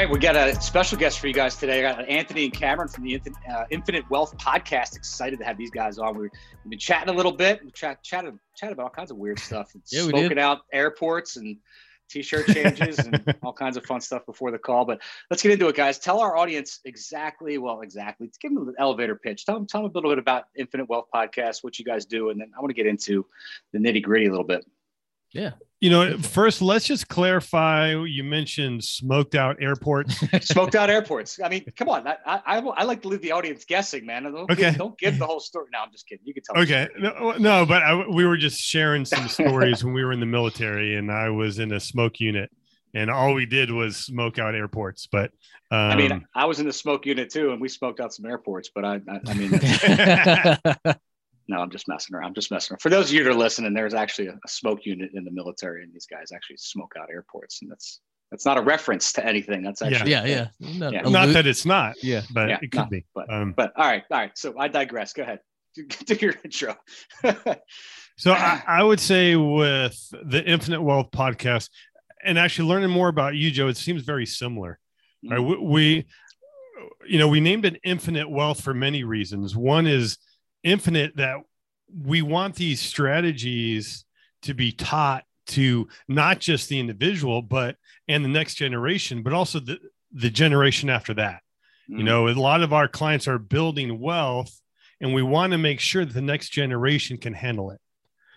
Right, we got a special guest for you guys today. I got Anthony and Cameron from the uh, Infinite Wealth Podcast. Excited to have these guys on. We've been chatting a little bit. We chat, chatted, chatted about all kinds of weird stuff. Yeah, we Smoking did. out airports and t-shirt changes and all kinds of fun stuff before the call. But let's get into it, guys. Tell our audience exactly, well, exactly. Give them an elevator pitch. Tell them, tell them a little bit about Infinite Wealth Podcast, what you guys do, and then I want to get into the nitty gritty a little bit. Yeah. You know, first, let's just clarify. You mentioned smoked out airports. Smoked out airports. I mean, come on. I, I, I like to leave the audience guessing, man. Don't, Okay. don't give the whole story. No, I'm just kidding. You can tell. Okay. No, no but I, we were just sharing some stories when we were in the military and I was in a smoke unit and all we did was smoke out airports. But um, I mean, I was in the smoke unit too, and we smoked out some airports. But I, I, I mean, no, I'm just messing around. I'm just messing around. For those of you that are listening, there's actually a, a smoke unit in the military, and these guys actually smoke out airports, and that's that's not a reference to anything. That's actually yeah. Yeah. No, Yeah. not that it's not, Yeah. but Yeah, it could no, be. but- Um, But all right, all right. So I digress. Go ahead. Do your intro. So I, I would say with the Infinite Wealth podcast, and actually learning more about you, Joe, it seems very similar. Right? We, we, you know, we named it Infinite Wealth for many reasons. One is infinite that we want these strategies to be taught to not just the individual, but and the next generation, but also the the generation after that. You know, a lot of our clients are building wealth, and we want to make sure that the next generation can handle it.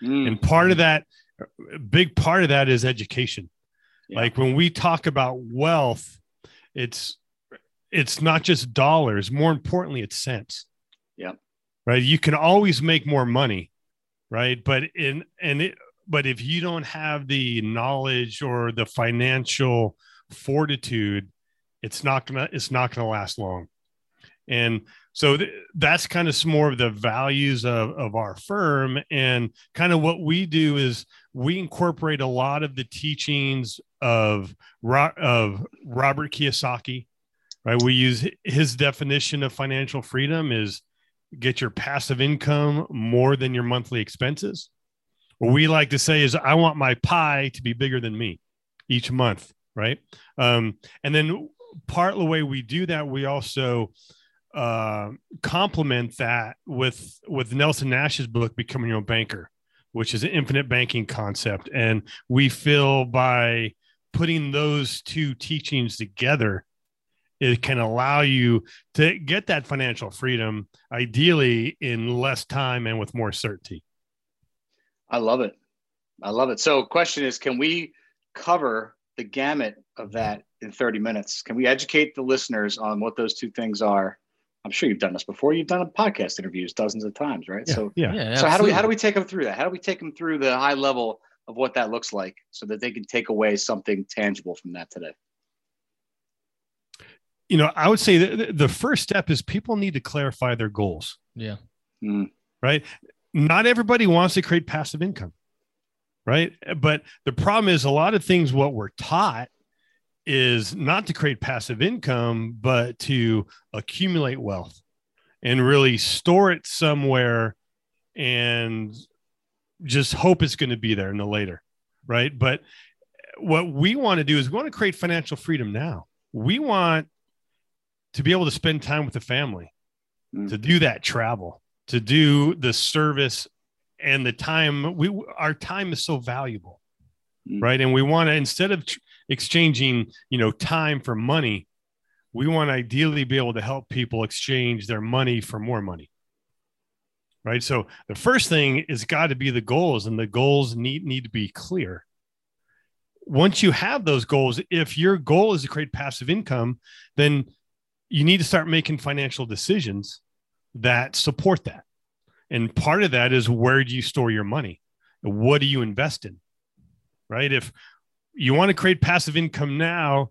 Mm. And part of that, a big part of that is education. Yeah. Like when we talk about wealth, it's it's not just dollars. More importantly, it's cents. Yep. Right. You can always make more money, right? But in and it but if you don't have the knowledge or the financial fortitude, it's not gonna it's not gonna last long. And so th- that's kind of some more of the values of, of our firm. And kind of what we do is we incorporate a lot of the teachings of, of Robert Kiyosaki, right? We use his definition of financial freedom is get your passive income more than your monthly expenses. What we like to say is, I want my pie to be bigger than me each month, right? Um, and then part of the way we do that, we also uh, complement that with with Nelson Nash's book, Becoming Your Own Banker, which is an infinite banking concept. And we feel by putting those two teachings together, it can allow you to get that financial freedom, ideally in less time and with more certainty. I love it. I love it. So, question is, can we cover the gamut of that in 30 minutes? Can we educate the listeners on what those two things are? I'm sure you've done this before. You've done podcast interviews dozens of times, right? Yeah, So, yeah. Yeah. so how do we how do we take them through that? How do we take them through the high level of what that looks like, so that they can take away something tangible from that today? You know, I would say that the first step is people need to clarify their goals. Yeah. Mm, right? Not everybody wants to create passive income, right? But the problem is a lot of things what we're taught is not to create passive income, but to accumulate wealth and really store it somewhere and just hope it's going to be there in the later, right? But what we want to do is we want to create financial freedom now. We want to be able to spend time with the family, Mm. to do that travel, to do the service and the time we our time is so valuable Mm. right and we want to instead of tr- exchanging you know time for money we want to ideally be able to help people exchange their money for more money right so the first thing is got to be the goals and the goals need need to be clear once you have those goals if your goal is to create passive income then you need to start making financial decisions that support that. And part of that is where do you store your money? What do you invest in? Right? If you want to create passive income now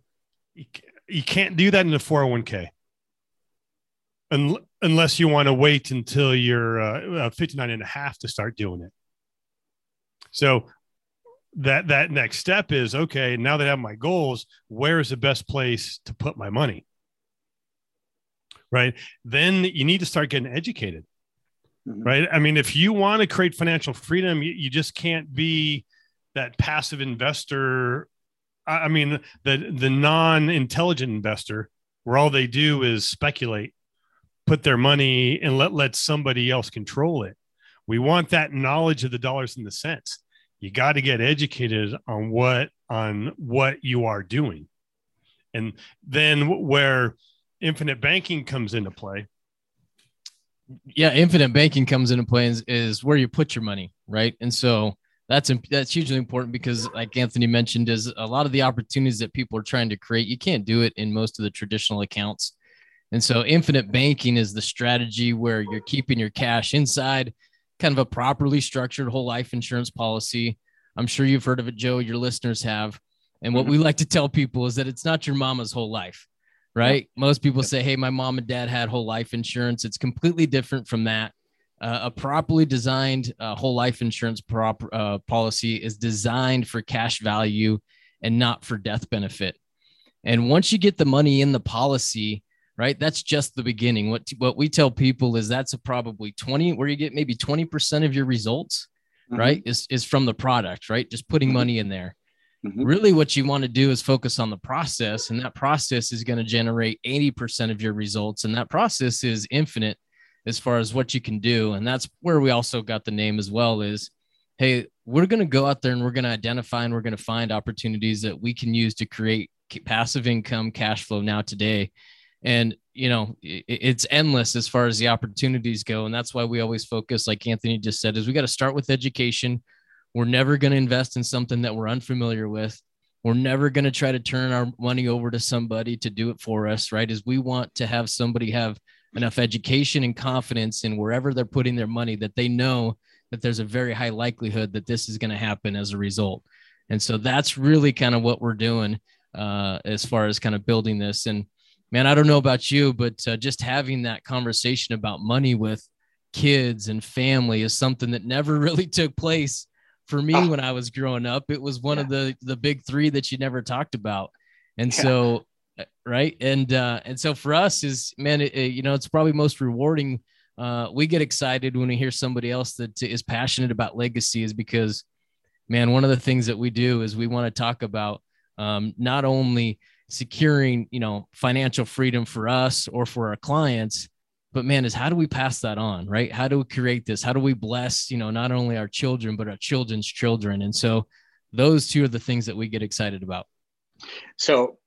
you can't do that in a 401k Un- unless you want to wait until you're uh, uh, 59 and a half to start doing it. So that that next step is okay now that i have my goals where is the best place to put my money right then you need to start getting educated Mhm. right i mean if you want to create financial freedom you, you just can't be that passive investor I mean, the the non-intelligent investor, where all they do is speculate, put their money and let let somebody else control it. We want that knowledge of the dollars and the cents. You got to get educated on what on what you are doing, and then where infinite banking comes into play. Yeah, infinite banking comes into play is, is where you put your money, right? And so that's that's hugely important because like anthony mentioned is a lot of the opportunities that people are trying to create you can't do it in most of the traditional accounts. And so infinite banking is the strategy where you're keeping your cash inside kind of a properly structured whole life insurance policy. I'm sure you've heard of it joe your listeners have. And what mm-hmm. we like to tell people is that it's not your mama's whole life right most people say hey my mom and dad had whole life insurance it's completely different from that uh, a properly designed uh, whole life insurance prop, uh, policy is designed for cash value and not for death benefit. And once you get the money in the policy, right, that's just the beginning. What what we tell people is that's a probably 20 where you get maybe 20% of your results, mm-hmm. right, is, is from the product, right? Just putting mm-hmm. money in there. Mm-hmm. Really, what you want to do is focus on the process, and that process is going to generate 80% of your results. And that process is infinite as far as what you can do. And that's where we also got the name as well is, hey, we're going to go out there and we're going to identify and we're going to find opportunities that we can use to create passive income cash flow now today. And, you know, it's endless as far as the opportunities go. And that's why we always focus, like Anthony just said, is we got to start with education. We're never going to invest in something that we're unfamiliar with. We're never going to try to turn our money over to somebody to do it for us, right? Is we want to have somebody have enough education and confidence in wherever they're putting their money that they know that there's a very high likelihood that this is going to happen as a result. And so that's really kind of what we're doing uh, as far as kind of building this. And man, I don't know about you, but uh, just having that conversation about money with kids and family is something that never really took place for me oh. when I was growing up. It was one yeah. of the the big three that you never talked about. And yeah. so right and uh and so for us is man it, it, you know it's probably most rewarding uh we get excited when we hear somebody else that is passionate about legacy is because man one of the things that we do is we want to talk about um not only securing you know financial freedom for us or for our clients but man is how do we pass that on right? How do we create this? How do we bless you know not only our children but our children's children? And so those two are the things that we get excited about. So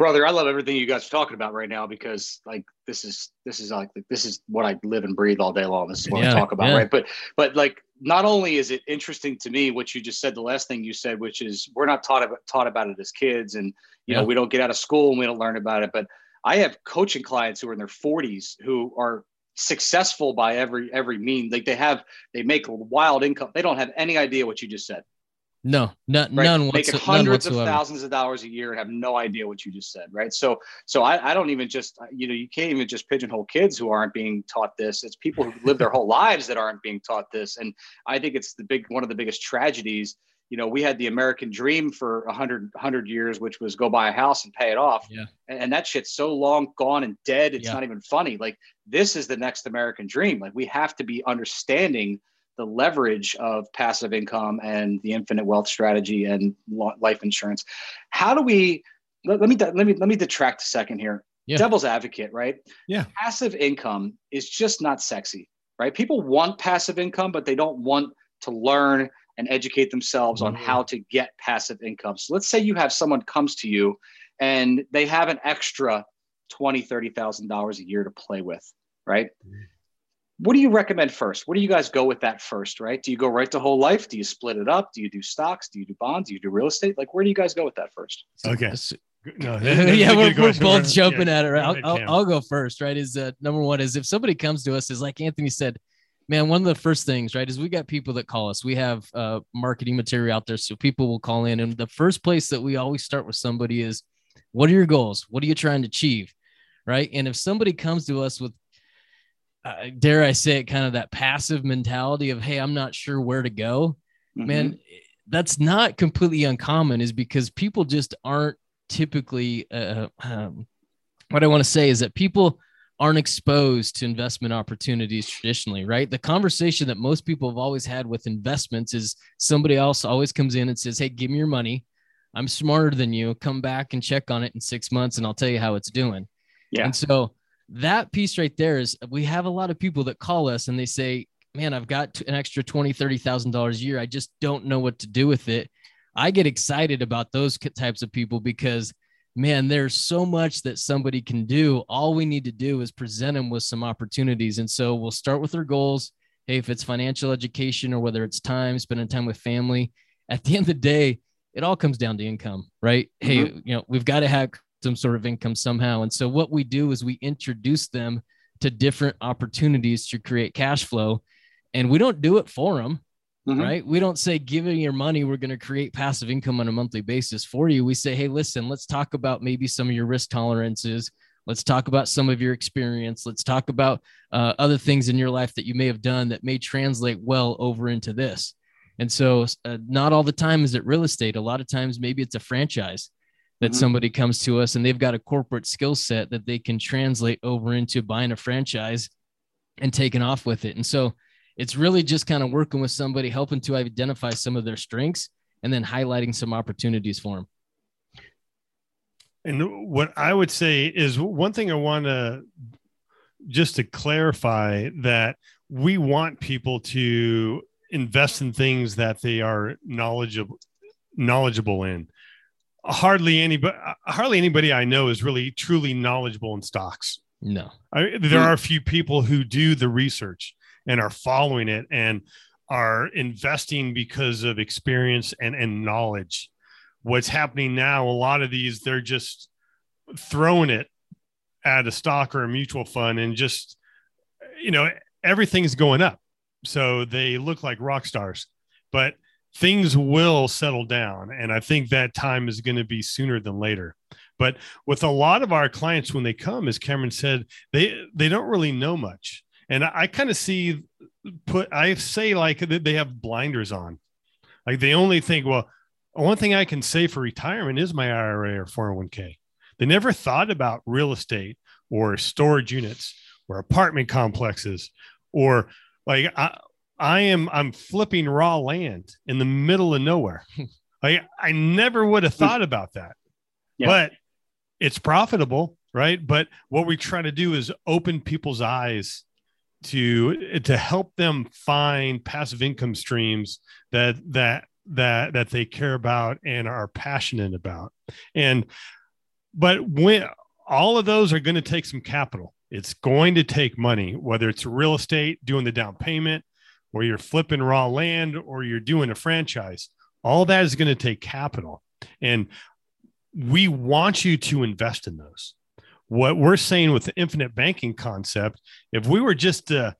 brother i love everything you guys are talking about right now because like this is this is like this is what i live and breathe all day long. This is what yeah, i talk about yeah. right? But but like not only is it interesting to me what you just said the last thing you said which is we're not taught about, taught about it as kids and you yeah. know we don't get out of school and we don't learn about it but i have coaching clients who are in their 40s who are successful by every every mean like they have they make wild income they don't have any idea what you just said no, not, right? none. Making hundreds of thousands of dollars a year and have no idea what you just said, right? So, so I, I don't even just, you know, you can't even just pigeonhole kids who aren't being taught this. It's people who live their whole lives that aren't being taught this, and I think it's the big one of the biggest tragedies. You know, we had the American dream for 100, 100 years, which was go buy a house and pay it off. Yeah. And, and that shit's so long gone and dead. It's yeah. not even funny. Like this is the next American dream. Like we have to be understanding the leverage of passive income and the infinite wealth strategy and life insurance. How do we let, let me let me let me detract a second here. Yeah. Devil's advocate, right? Yeah. Passive income is just not sexy, right? People want passive income, but they don't want to learn and educate themselves mm-hmm. on how to get passive income. So let's say you have someone comes to you and they have an extra twenty, thirty thousand dollars a year to play with, right? Mm-hmm what do you recommend first? What do you guys go with that first, right? Do you go right to whole life? Do you split it up? Do you do stocks? Do you do bonds? Do you do real estate? Like, where do you guys go with that first? Okay. No, yeah, we're, we're both jumping yeah. at it. Right? I'll, I'll, I'll, go first, right? Is uh, number one is if somebody comes to us, is like Anthony said, man, one of the first things, right, is we got people that call us. We have uh, marketing material out there, so people will call in, and the first place that we always start with somebody is, what are your goals? What are you trying to achieve? Right. And if somebody comes to us with uh, dare I say it, kind of that passive mentality of, hey, I'm not sure where to go. Mm-hmm. Man, that's not completely uncommon, is because people just aren't typically. Uh, um, what I want to say is that people aren't exposed to investment opportunities traditionally, right? The conversation that most people have always had with investments is somebody else always comes in and says, Hey, give me your money. I'm smarter than you. Come back and check on it in six months and I'll tell you how it's doing. Yeah. And so that piece right there is we have a lot of people that call us and they say, man, I've got an extra $20,000, $30,000 a year. I just don't know what to do with it. I get excited about those types of people because man, there's so much that somebody can do. All we need to do is present them with some opportunities. And so we'll start with their goals. Hey, if it's financial education or whether it's time, spending time with family, at the end of the day, it all comes down to income, right? Mm-hmm. Hey, you know, we've got to have some sort of income somehow. And so what we do is we introduce them to different opportunities to create cash flow. And we don't do it for them. Mm-hmm. Right. We don't say giving your money, we're going to create passive income on a monthly basis for you. We say, hey, listen, let's talk about maybe some of your risk tolerances. Let's talk about some of your experience. Let's talk about uh, other things in your life that you may have done that may translate well over into this. And so, uh, not all the time is it real estate. A lot of times, maybe it's a franchise that mm-hmm. somebody comes to us and they've got a corporate skill set that they can translate over into buying a franchise and taking off with it. And so, it's really just kind of working with somebody, helping to identify some of their strengths and then highlighting some opportunities for them. And what I would say is one thing I want to just to clarify that we want people to invest in things that they are knowledgeable knowledgeable in. Hardly anybody uh, hardly anybody I know is really truly knowledgeable in stocks. No. I, there hmm. are a few people who do the research and are following it and are investing because of experience and, and knowledge. What's happening now, a lot of these, they're just throwing it at a stock or a mutual fund and just, you know, everything's going up. So they look like rock stars, but things will settle down. And I think that time is going to be sooner than later. But with a lot of our clients, when they come, as Cameron said, they, they don't really know much and I, I kind of see put I say like they have blinders on, like they only think, well, one thing I can say for retirement is my IRA or 401k. They never thought about real estate or storage units or apartment complexes or like I, I am I'm flipping raw land in the middle of nowhere. I I never would have thought about that. Yeah. But it's profitable, right? But what we try to do is open people's eyes to to help them find passive income streams that that that that they care about and are passionate about. And but when all of those are going to take some capital. It's going to take money whether it's real estate doing the down payment or you're flipping raw land or you're doing a franchise. All that is going to take capital. And we want you to invest in those what we're saying with the infinite banking concept, if we were just to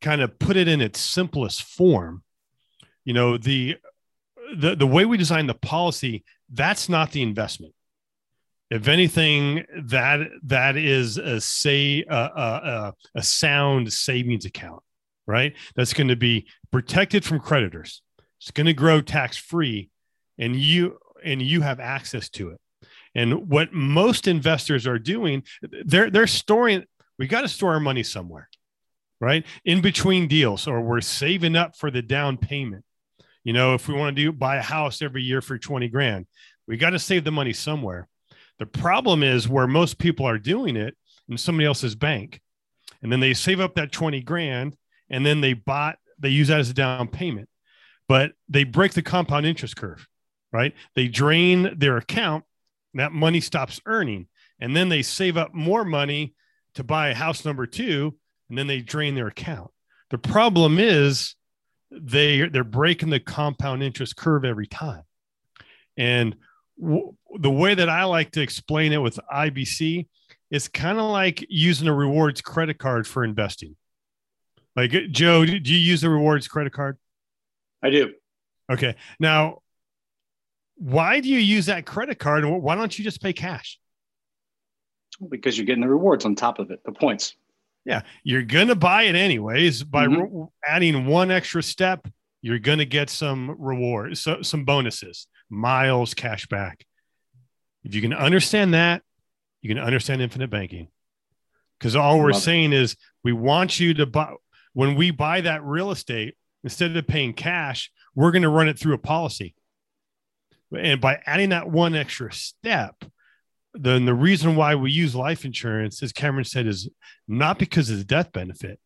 kind of put it in its simplest form, you know, the the the way we design the policy, that's not the investment. If anything, that that is a say a, a, a sound savings account, right? That's going to be protected from creditors. It's going to grow tax free, and you and you have access to it. And what most investors are doing, they're they're storing. We got to store our money somewhere, right? In between deals, or we're saving up for the down payment. You know, if we want to do buy a house every year for 20 grand, we got to save the money somewhere. The problem is where most people are doing it in somebody else's bank. And then they save up that 20 grand and then they bought, they use that as a down payment, but they break the compound interest curve, right? They drain their account that money stops earning. And then they save up more money to buy a house number two, and then they drain their account. The problem is they they're breaking the compound interest curve every time. And w- the way that I like to explain it with IBC is kind of like using a rewards credit card for investing. Like Joe, do you use the rewards credit card? I do. Okay. Now, why do you use that credit card? Why don't you just pay cash? Because you're getting the rewards on top of it, the points. Yeah, you're gonna buy it anyways. By mm-hmm. re- adding one extra step, you're gonna get some rewards, so, some bonuses, miles, cash back. If you can understand that, you can understand infinite banking. Because all we're Love saying it. is we want you to buy when we buy that real estate, instead of paying cash, we're going to run it through a policy And by adding that one extra step, then the reason why we use life insurance, as Cameron said, is not because of the death benefit,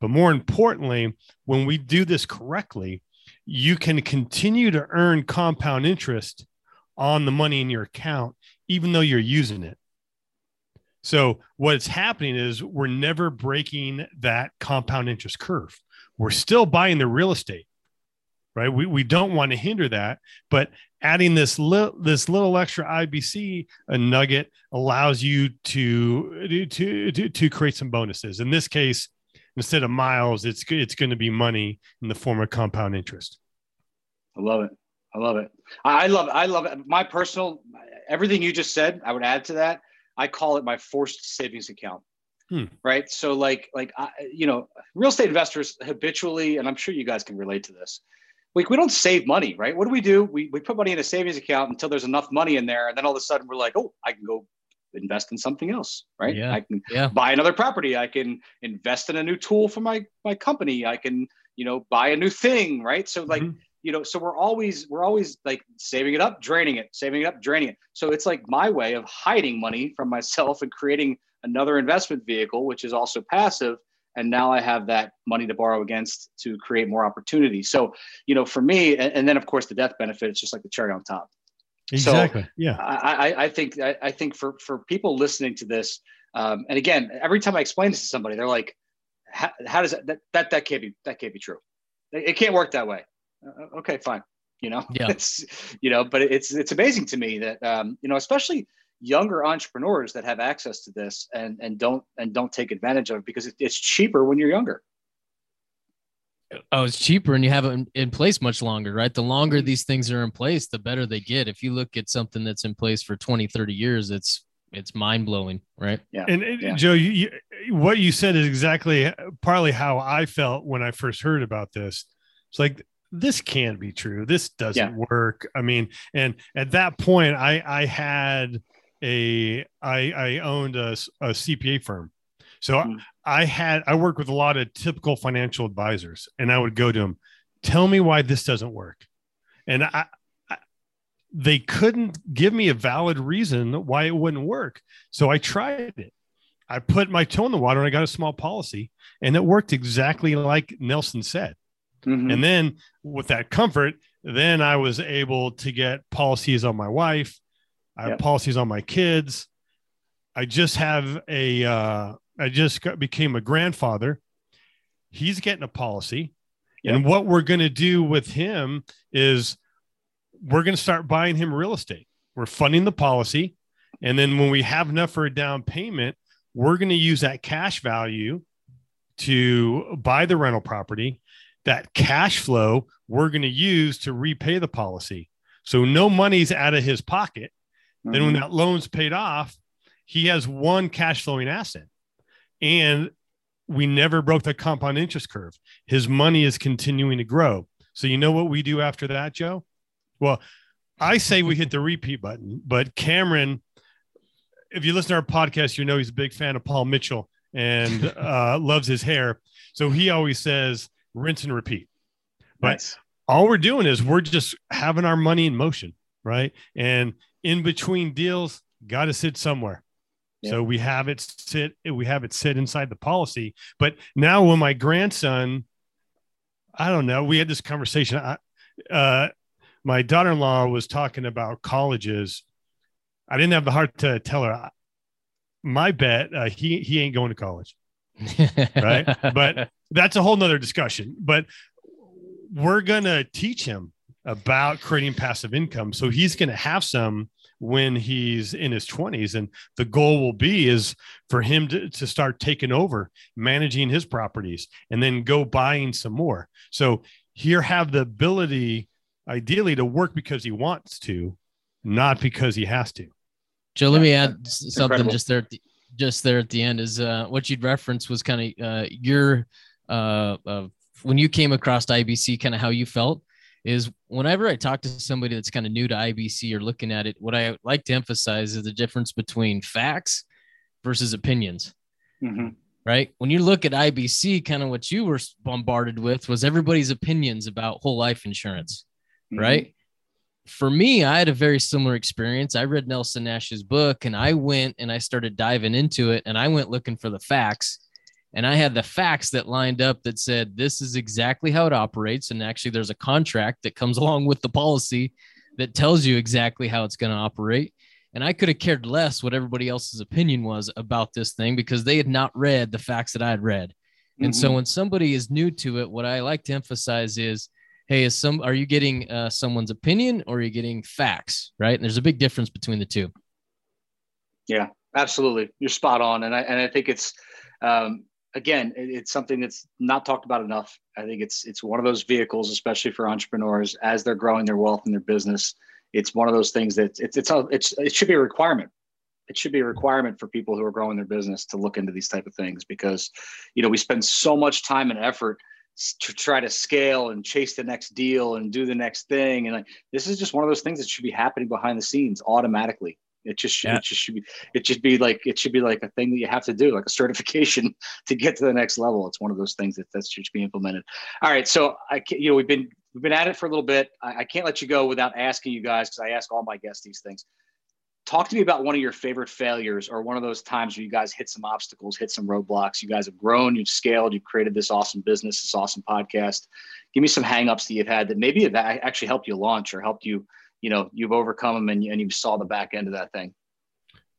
but more importantly, when we do this correctly, you can continue to earn compound interest on the money in your account, even though you're using it. So, what's happening is we're never breaking that compound interest curve. We're still buying the real estate, right? We, we don't want to hinder that, but adding this little this little extra IBC a nugget allows you to to to to create some bonuses. In this case, instead of miles, it's it's going to be money in the form of compound interest. I love it. I love it. I love I love it. My personal everything you just said, I would add to that. I call it my forced savings account. Hmm. Right. So like like I, you know, real estate investors habitually, and I'm sure you guys can relate to this. Like we don't save money, right? What do we do? We, we put money in a savings account until there's enough money in there, and then all of a sudden we're like, oh, I can go invest in something else, right? Yeah. I can yeah. buy another property. I can invest in a new tool for my my company. I can, you know, buy a new thing, right? So like, mm-hmm. you know, so we're always we're always like saving it up, draining it, saving it up, draining it. So it's like my way of hiding money from myself and creating another investment vehicle, which is also passive. And now I have that money to borrow against to create more opportunities. So, you know, for me, and, and then of course the death benefit, it's just like the cherry on top. Exactly. So yeah. I, I think I, I think for for people listening to this, um, and again, every time I explain this to somebody, they're like, "How, how does that, that that that can't be that can't be true? It, it can't work that way." Uh, okay, fine. You know, yeah. it's you know, but it's it's amazing to me that um, you know, especially younger entrepreneurs that have access to this and and don't and don't take advantage of it because it's cheaper when you're younger oh, it's cheaper and you have it in, in, place much longer, right? The longer these things are in place, the better they get. If you look at something that's in place for 20, 30 years, it's it's mind blowing, right? Yeah. And, yeah. Joe, you, you, what you said is exactly partly how I felt when I first heard about this. It's like this can't be true. This doesn't yeah. work. I mean, and at that point, I I had a I I owned a, a CPA firm, so mm-hmm. I had I worked with a lot of typical financial advisors, and I would go to them, tell me why this doesn't work, and I, I they couldn't give me a valid reason why it wouldn't work. So I tried it. I put my toe in the water and I got a small policy, and it worked exactly like Nelson said. Mm-hmm. And then with that comfort, then I was able to get policies on my wife. I have yep. policies on my kids. I just have a uh, I just got, became a grandfather. He's getting a policy. Yep. And what we're going to do with him is we're going to start buying him real estate. We're funding the policy. And then when we have enough for a down payment, we're going to use that cash value to buy the rental property. That cash flow we're going to use to repay the policy. So no money's out of his pocket. Mm-hmm. Then when mm-hmm. that loan's paid off, he has one cash flowing asset and we never broke the compound interest curve. His money is continuing to grow. So you know what we do after that, Joe? Well, I say we hit the repeat button, but Cameron, if you listen to our podcast, you know he's a big fan of Paul Mitchell and uh, loves his hair. So he always says rinse and repeat. But nice. all we're doing is we're just having our money in motion, right? And in between deals, got to sit somewhere. So we have it sit, we have it sit inside the policy. But now when my grandson, I don't know, we had this conversation. I, uh, my daughter-in-law was talking about colleges. I didn't have the heart to tell her. My bet, uh, he he ain't going to college, right? but that's a whole nother discussion. But we're gonna teach him about creating passive income, so he's gonna have some when he's in his 20s and the goal will be is for him to, to start taking over managing his properties and then go buying some more. So here have the ability ideally to work because he wants to not because he has to. Joe let me add something incredible. just there the, just there at the end is uh, what you'd reference was kind of uh, your uh, when you came across ibc kind of how you felt is whenever I talk to somebody that's kind of new to IBC or looking at it, what I like to emphasize is the difference between facts versus opinions. Mm-hmm. Right. When you look at IBC, kind of what you were bombarded with was everybody's opinions about whole life insurance. Mm-hmm. Right. for me, I had a very similar experience. I read Nelson Nash's book and I went and I started diving into it and I went looking for the facts. And I had the facts that lined up that said this is exactly how it operates. And actually, there's a contract that comes along with the policy that tells you exactly how it's going to operate. And I could have cared less what everybody else's opinion was about this thing because they had not read the facts that I had read. And mm-hmm. so when somebody is new to it, what I like to emphasize is, hey, is some are you getting uh, someone's opinion or are you getting facts, right? And there's a big difference between the two. Yeah, absolutely. You're spot on, and I and I think it's um, again, it's something that's not talked about enough. I think it's it's one of those vehicles, especially for entrepreneurs as they're growing their wealth and their business. It's one of those things that it's it's a, it's it should be a requirement. It should be a requirement for people who are growing their business to look into these type of things because, you know, we spend so much time and effort to try to scale and chase the next deal and do the next thing. And like, this is just one of those things that should be happening behind the scenes automatically. It just yeah. it just should be it should be like it should be like a thing that you have to do, like a certification to get to the next level. It's one of those things that that should be implemented. All right, so I you know we've been we've been at it for a little bit. I, I can't let you go without asking you guys because I ask all my guests these things. Talk to me about one of your favorite failures or one of those times where you guys hit some obstacles, hit some roadblocks. You guys have grown, you've scaled, you've created this awesome business, this awesome podcast. Give me some hangups that you've had that maybe have actually helped you launch or helped you you know you've overcome them and you, and you saw the back end of that thing.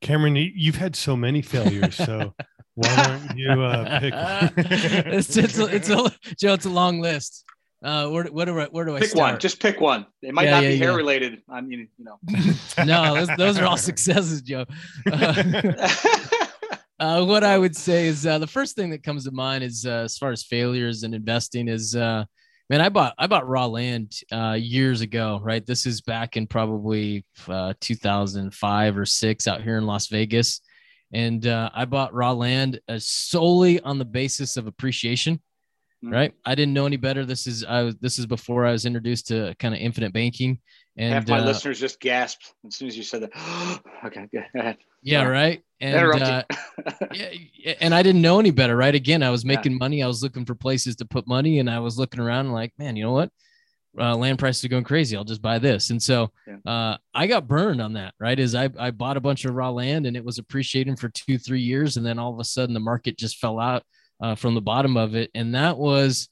Cameron you've had so many failures so why don't you uh, pick it's, it's, a, it's a joe it's a long list. Uh where, where do I where do I pick start? one just pick one. It might yeah, not yeah, be yeah. hair related I mean you know. No those, those, are all successes Joe. Uh, uh, what I would say is uh, the first thing that comes to mind is uh, as far as failures in investing is uh, man, I bought I bought raw land uh, years ago, right? This is back in probably uh, 2005 or six out here in Las Vegas, and uh, I bought raw land uh, solely on the basis of appreciation. Mm-hmm. Right, I didn't know any better. This is I was this is before I was introduced to kind of infinite banking, and half my uh, listeners just gasped as soon as you said that. okay, go ahead. Yeah, right. And uh, yeah, and I didn't know any better, right? Again, I was making yeah. money. I was looking for places to put money, and I was looking around like, man, you know what? Uh, land prices are going crazy. I'll just buy this. And so uh, I got burned on that, right? Is I, I bought a bunch of raw land and it was appreciating for two, three years. And then all of a sudden the market just fell out uh, from the bottom of it. And that was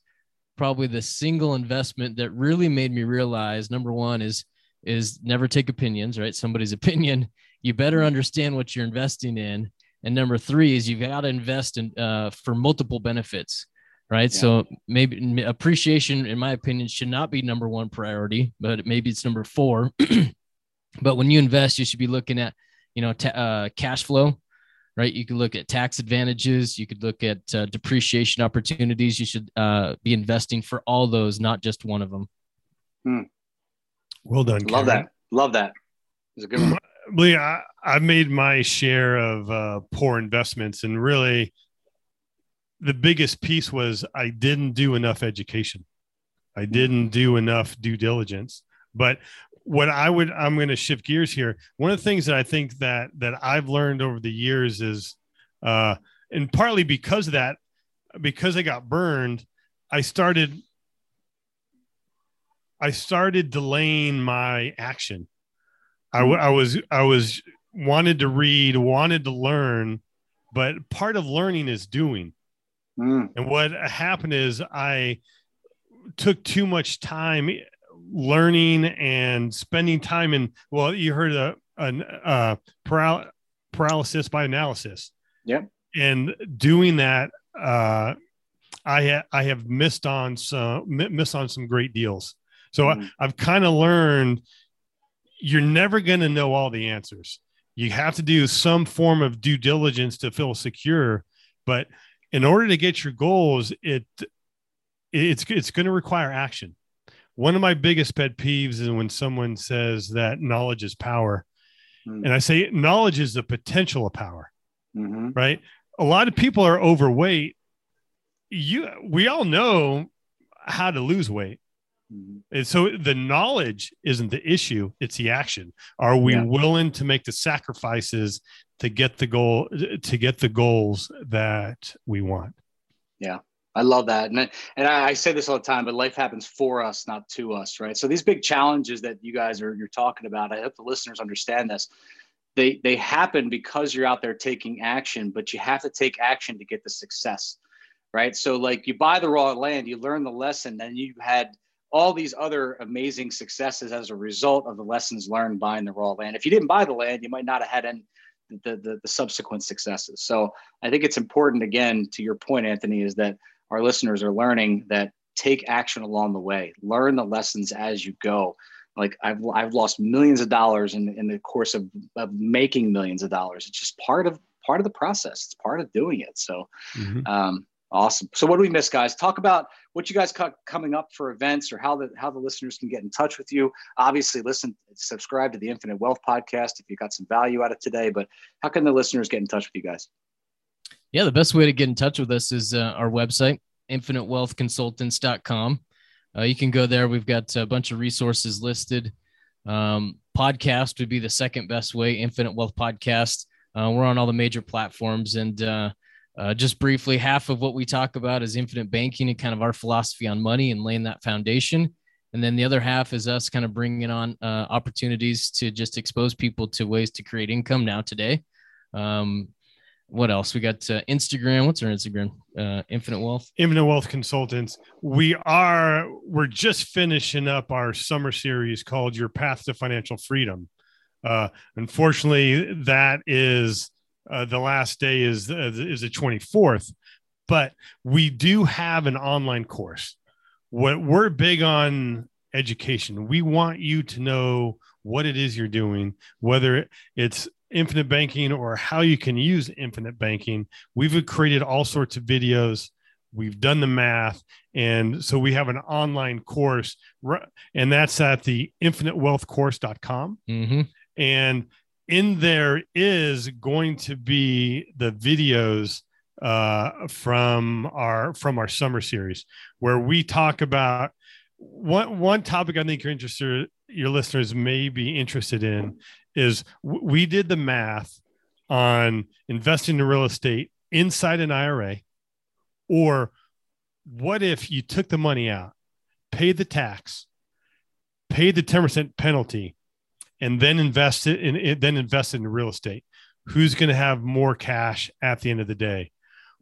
probably the single investment that really made me realize number one is, is never take opinions, right? Somebody's opinion you better understand what you're investing in. And number three is you've got to invest in uh, for multiple benefits, right? Yeah. So maybe appreciation, in my opinion, should not be number one priority, but maybe it's number four. but when you invest, you should be looking at, you know, ta- uh, cash flow, right? You could look at tax advantages. You could look at uh, depreciation opportunities. You should uh, be investing for all those, not just one of them. Hmm. Well done. Love Cameron. that. Love that. It's a good one. Lee, I, have made my share of uh, poor investments, and really, the biggest piece was I didn't do enough education. I didn't do enough due diligence. But what I would, I'm going to shift gears here. One of the things that I think that that I've learned over the years is, uh, and partly because of that, because I got burned, I started, I started delaying my action I, I was I was wanted to read, wanted to learn, but part of learning is doing. Mm. And what happened is I took too much time learning and spending time in. Well, you heard a, a, a paral- paralysis by analysis. Yeah. And doing that, uh, I ha- I have missed on some missed on some great deals. So mm. I, I've kind of learned you're never going to know all the answers. You have to do some form of due diligence to feel secure. But in order to get your goals, it it's it's going to require action. One of my biggest pet peeves is when someone says that knowledge is power, mm-hmm. and I say knowledge is the potential of power. Mm-hmm. Right? A lot of people are overweight. You, we all know how to lose weight Mm-hmm. And so the knowledge isn't the issue, it's the action. Are we yeah. willing to make the sacrifices to get the goal to get the goals that we want? Yeah. I love that. And, and I, I, say this all the time, but life happens for us, not to us, right? So these big challenges that you guys are you're talking about, I hope the listeners understand this. They they happen because you're out there taking action, but you have to take action to get the success. Right. So like you buy the raw land, you learn the lesson, and you had all these other amazing successes as a result of the lessons learned buying the raw land. If you didn't buy the land, you might not have had any the, the, the subsequent successes. So I think it's important again to your point, Anthony, is that our listeners are learning that take action along the way, learn the lessons as you go. Like I've, I've lost millions of dollars in, in the course of, of making millions of dollars. It's just part of part of the process. It's part of doing it. So mm-hmm. um, awesome. So what do we miss, guys? Talk about what you guys got coming up for events or how the how the listeners can get in touch with you. Obviously, listen, subscribe to the Infinite Wealth podcast if you got some value out of today. But how can the listeners get in touch with you guys? Yeah, the best way to get in touch with us is uh, our website, infinitewealthconsultants.com. Uh, you can go there. We've got a bunch of resources listed. Um, podcast would be the second best way, Infinite Wealth Podcast. Uh, we're on all the major platforms. And uh, uh, just briefly, half of what we talk about is infinite banking and kind of our philosophy on money and laying that foundation. And then the other half is us kind of bringing on uh, opportunities to just expose people to ways to create income now today. Um, what else? We got uh, Instagram. What's our Instagram? Uh, Infinite Wealth. Infinite Wealth Consultants. We are we're just finishing up our summer series called Your Path to Financial Freedom. Uh, unfortunately, that is uh, the last day is uh, is the twenty fourth, but we do have an online course. What we're big on education. We want you to know what it is you're doing, whether it's infinite banking or how you can use infinite banking. We've created all sorts of videos. We've done the math. And so we have an online course, and that's at the infinitewealthcourse.com. Mm-hmm. And in there is going to be the videos uh, from our from our summer series where we talk about one one topic I think you're interested your listeners may be interested in is we did the math on investing in real estate inside an IRA, or what if you took the money out, paid the tax, paid the 10% penalty, and then invested in then invested in real estate? Who's going to have more cash at the end of the day?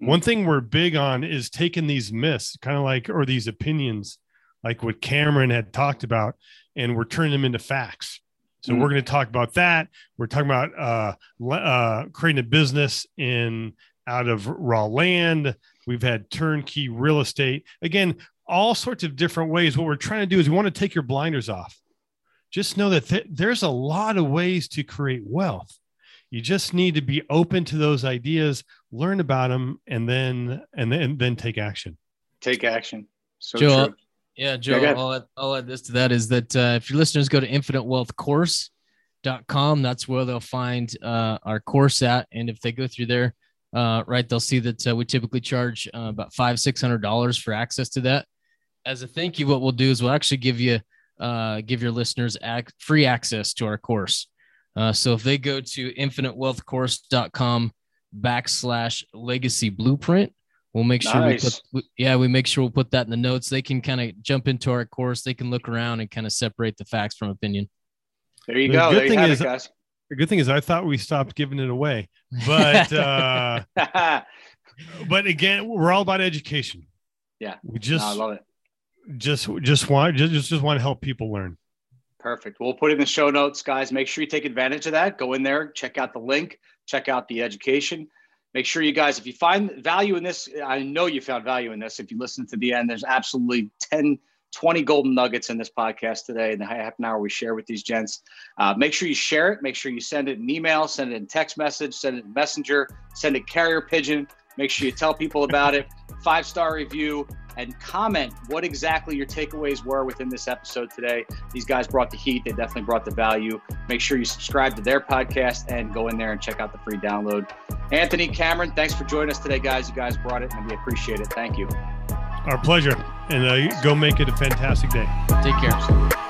Mm-hmm. One thing we're big on is taking these myths, kind of like, or these opinions, like what Cameron had talked about, and we're turning them into facts. So mm-hmm. we're going to talk about that. We're talking about uh, uh, creating a business in out of raw land. We've had turnkey real estate. Again, all sorts of different ways. What we're trying to do is we want to take your blinders off. Just know that th- there's a lot of ways to create wealth. You just need to be open to those ideas, learn about them, and then and then and then take action. Take action. So Joe, true. Yeah, Joe, yeah, I'll, add, I'll add this to that is that uh, if your listeners go to infinitewealthcourse.com, that's where they'll find uh, our course at. And if they go through there, uh, right, they'll see that uh, we typically charge uh, about five, six hundred dollars for access to that. As a thank you, what we'll do is we'll actually give you uh, give your listeners ac- free access to our course. so if they go to infinitewealthcourse.com backslash legacy blueprint, We'll make sure nice. we put, yeah, we make sure we'll put that in the notes. They can kind of jump into our course. They can look around and kind of separate the facts from opinion. There you the go. Good there thing is, it, the good thing is, I thought we stopped giving it away, but uh, but again, we're all about education. Yeah, we just no, I love it. Just just want just just want to help people learn. Perfect. We'll put in the show notes, guys. Make sure you take advantage of that. Go in there, check out the link, check out the education make sure you guys, if you find value in this, I know you found value in this. If you listen to the end, there's absolutely 10, 20 golden nuggets in this podcast today in the half an hour we share with these gents. Uh, make sure you share it. Make sure you send it an email, send it in text message, send it in messenger, send it carrier pigeon. Make sure you tell people about it. Five star review and comment what exactly your takeaways were within this episode today. These guys brought the heat, they definitely brought the value. Make sure you subscribe to their podcast and go in there and check out the free download. Anthony, Cameron, thanks for joining us today, guys. You guys brought it and we appreciate it. Thank you. Our pleasure. And uh, go make it a fantastic day. Take care.